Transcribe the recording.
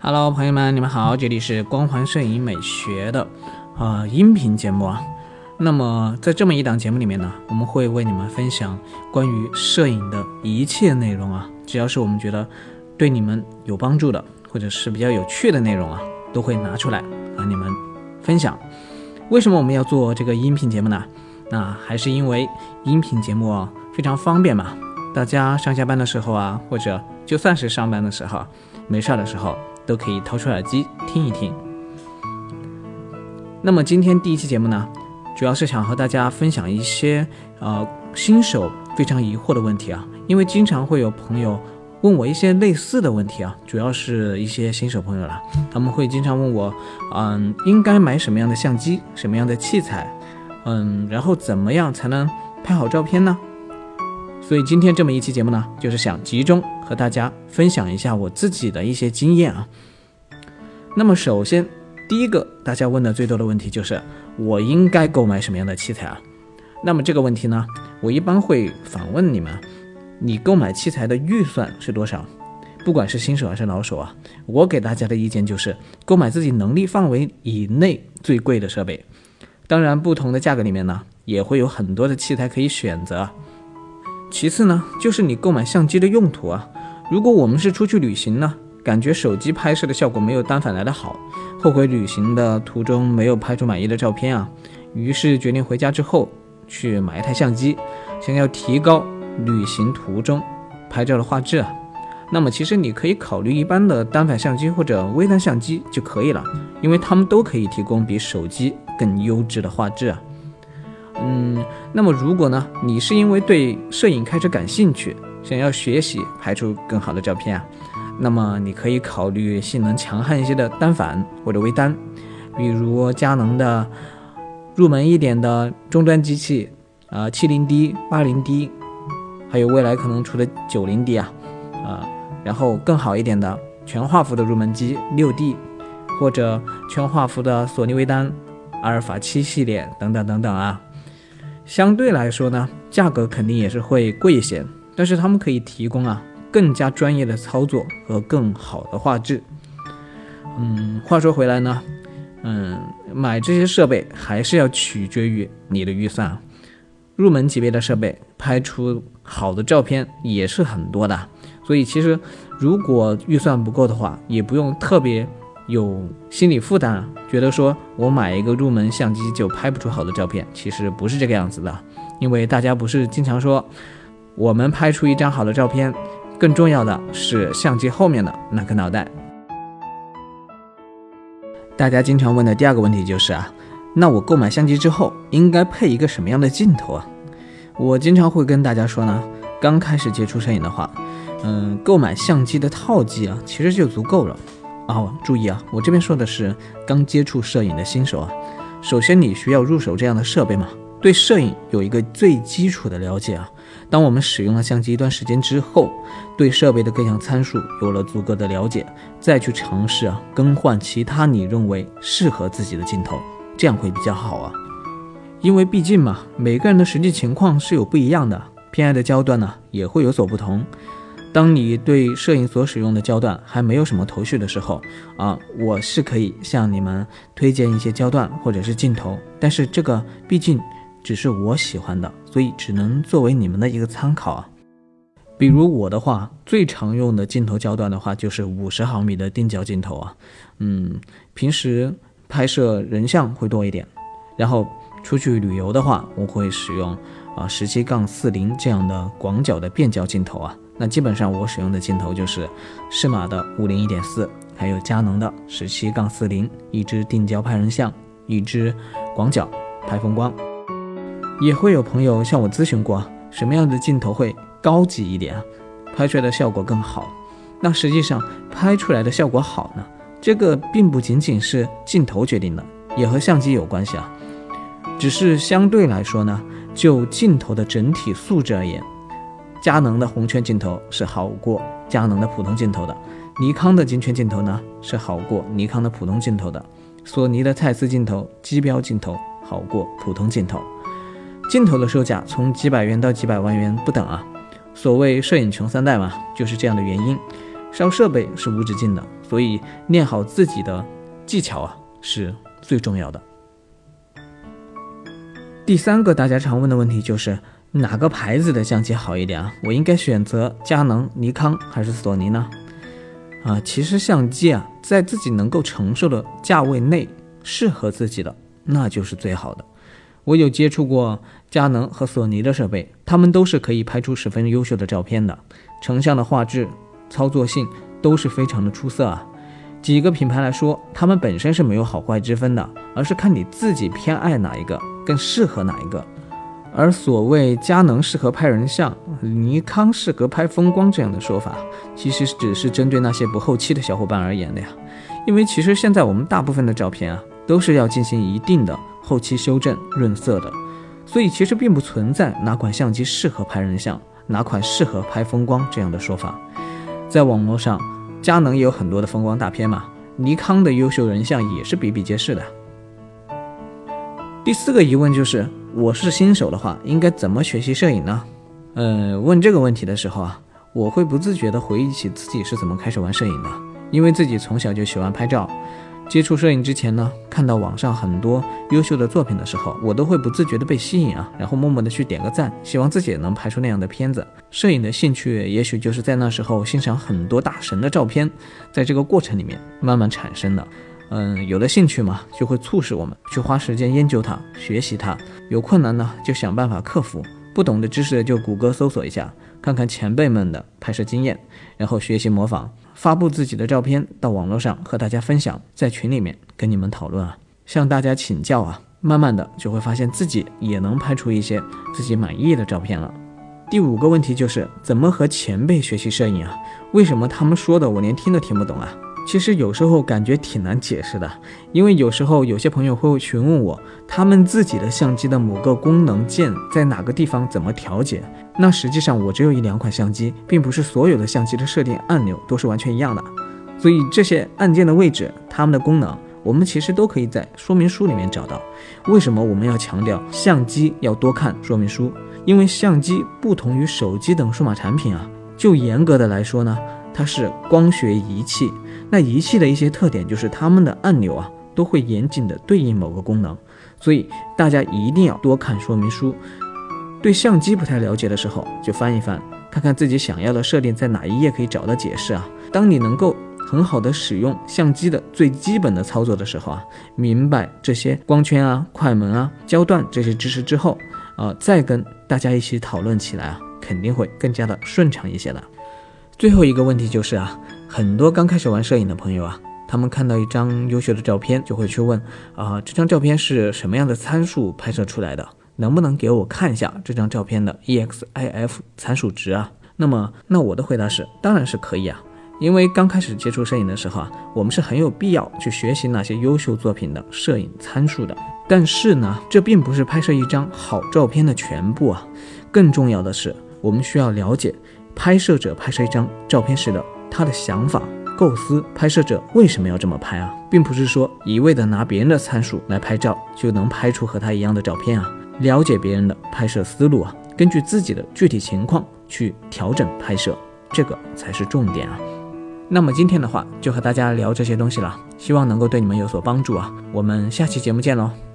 Hello，朋友们，你们好，这里是光环摄影美学的啊、音频节目啊。那么在这么一档节目里面呢，我们会为你们分享关于摄影的一切内容啊，只要是我们觉得对你们有帮助的，或者是比较有趣的内容啊，都会拿出来和你们分享。为什么我们要做这个音频节目呢？那还是因为音频节目啊非常方便嘛，大家上下班的时候啊，或者就算是上班的时候，没事儿的时候，都可以掏出耳机听一听。那么今天第一期节目呢，主要是想和大家分享一些呃新手非常疑惑的问题啊，因为经常会有朋友问我一些类似的问题啊，主要是一些新手朋友啦，他们会经常问我，嗯，应该买什么样的相机，什么样的器材，嗯，然后怎么样才能拍好照片呢？所以今天这么一期节目呢，就是想集中和大家分享一下我自己的一些经验啊。那么首先，第一个大家问的最多的问题就是我应该购买什么样的器材啊？那么这个问题呢，我一般会反问你们：你购买器材的预算是多少？不管是新手还是老手啊，我给大家的意见就是购买自己能力范围以内最贵的设备。当然，不同的价格里面呢，也会有很多的器材可以选择。其次呢，就是你购买相机的用途啊。如果我们是出去旅行呢，感觉手机拍摄的效果没有单反来的好，后悔旅行的途中没有拍出满意的照片啊，于是决定回家之后去买一台相机，想要提高旅行途中拍照的画质啊。那么其实你可以考虑一般的单反相机或者微单相机就可以了，因为它们都可以提供比手机更优质的画质啊。嗯，那么如果呢，你是因为对摄影开始感兴趣，想要学习拍出更好的照片啊，那么你可以考虑性能强悍一些的单反或者微单，比如佳能的入门一点的中端机器啊，七零 D、八零 D，还有未来可能出的九零 D 啊，啊，然后更好一点的全画幅的入门机六 D，或者全画幅的索尼微单阿尔法七系列等等等等啊。相对来说呢，价格肯定也是会贵一些，但是他们可以提供啊更加专业的操作和更好的画质。嗯，话说回来呢，嗯，买这些设备还是要取决于你的预算啊。入门级别的设备拍出好的照片也是很多的，所以其实如果预算不够的话，也不用特别有心理负担啊，觉得说我买一个入门相机就拍不出好的照片，其实不是这个样子的。因为大家不是经常说，我们拍出一张好的照片，更重要的是相机后面的那个脑袋。大家经常问的第二个问题就是啊，那我购买相机之后应该配一个什么样的镜头啊？我经常会跟大家说呢，刚开始接触摄影的话，嗯，购买相机的套机啊，其实就足够了。哦，注意啊，我这边说的是刚接触摄影的新手啊。首先，你需要入手这样的设备嘛，对摄影有一个最基础的了解啊。当我们使用了相机一段时间之后，对设备的各项参数有了足够的了解，再去尝试啊更换其他你认为适合自己的镜头，这样会比较好啊。因为毕竟嘛，每个人的实际情况是有不一样的，偏爱的焦段呢也会有所不同。当你对摄影所使用的焦段还没有什么头绪的时候啊，我是可以向你们推荐一些焦段或者是镜头，但是这个毕竟只是我喜欢的，所以只能作为你们的一个参考啊。比如我的话，最常用的镜头焦段的话就是五十毫米的定焦镜头啊，嗯，平时拍摄人像会多一点，然后出去旅游的话，我会使用啊十七杠四零这样的广角的变焦镜头啊。那基本上我使用的镜头就是适马的五零一点四，还有佳能的十七杠四零，一支定焦拍人像，一支广角拍风光。也会有朋友向我咨询过，什么样的镜头会高级一点啊，拍出来的效果更好。那实际上拍出来的效果好呢，这个并不仅仅是镜头决定的，也和相机有关系啊。只是相对来说呢，就镜头的整体素质而言。佳能的红圈镜头是好过佳能的普通镜头的，尼康的金圈镜头呢是好过尼康的普通镜头的，索尼的蔡司镜头、机标镜头好过普通镜头。镜头的售价从几百元到几百万元不等啊。所谓摄影穷三代嘛，就是这样的原因。烧设备是无止境的，所以练好自己的技巧啊是最重要的。第三个大家常问的问题就是哪个牌子的相机好一点啊？我应该选择佳能、尼康还是索尼呢？啊，其实相机啊，在自己能够承受的价位内，适合自己的那就是最好的。我有接触过佳能和索尼的设备，它们都是可以拍出十分优秀的照片的，成像的画质、操作性都是非常的出色啊。几个品牌来说，它们本身是没有好坏之分的，而是看你自己偏爱哪一个，更适合哪一个。而所谓佳能适合拍人像，尼康适合拍风光这样的说法，其实只是针对那些不后期的小伙伴而言的呀。因为其实现在我们大部分的照片啊，都是要进行一定的后期修正、润色的，所以其实并不存在哪款相机适合拍人像，哪款适合拍风光这样的说法。在网络上。佳能也有很多的风光大片嘛，尼康的优秀人像也是比比皆是的。第四个疑问就是，我是新手的话，应该怎么学习摄影呢？呃，问这个问题的时候啊，我会不自觉地回忆起自己是怎么开始玩摄影的，因为自己从小就喜欢拍照。接触摄影之前呢，看到网上很多优秀的作品的时候，我都会不自觉的被吸引啊，然后默默的去点个赞，希望自己也能拍出那样的片子。摄影的兴趣，也许就是在那时候欣赏很多大神的照片，在这个过程里面慢慢产生的。嗯，有了兴趣嘛，就会促使我们去花时间研究它、学习它。有困难呢，就想办法克服；不懂的知识就谷歌搜索一下，看看前辈们的拍摄经验，然后学习模仿。发布自己的照片到网络上和大家分享，在群里面跟你们讨论啊，向大家请教啊，慢慢的就会发现自己也能拍出一些自己满意的照片了。第五个问题就是怎么和前辈学习摄影啊？为什么他们说的我连听都听不懂啊？其实有时候感觉挺难解释的，因为有时候有些朋友会询问我，他们自己的相机的某个功能键在哪个地方怎么调节。那实际上我只有一两款相机，并不是所有的相机的设定按钮都是完全一样的，所以这些按键的位置，它们的功能，我们其实都可以在说明书里面找到。为什么我们要强调相机要多看说明书？因为相机不同于手机等数码产品啊，就严格的来说呢，它是光学仪器。那仪器的一些特点就是它们的按钮啊都会严谨的对应某个功能，所以大家一定要多看说明书。对相机不太了解的时候，就翻一翻，看看自己想要的设定在哪一页可以找到解释啊。当你能够很好的使用相机的最基本的操作的时候啊，明白这些光圈啊、快门啊、焦段这些知识之后，啊，再跟大家一起讨论起来啊，肯定会更加的顺畅一些的。最后一个问题就是啊，很多刚开始玩摄影的朋友啊，他们看到一张优秀的照片，就会去问啊，这张照片是什么样的参数拍摄出来的？能不能给我看一下这张照片的 EXIF 参数值啊？那么，那我的回答是，当然是可以啊，因为刚开始接触摄影的时候啊，我们是很有必要去学习那些优秀作品的摄影参数的。但是呢，这并不是拍摄一张好照片的全部啊，更重要的是，我们需要了解。拍摄者拍摄一张照片时的他的想法、构思，拍摄者为什么要这么拍啊？并不是说一味的拿别人的参数来拍照就能拍出和他一样的照片啊。了解别人的拍摄思路啊，根据自己的具体情况去调整拍摄，这个才是重点啊。那么今天的话就和大家聊这些东西了，希望能够对你们有所帮助啊。我们下期节目见喽。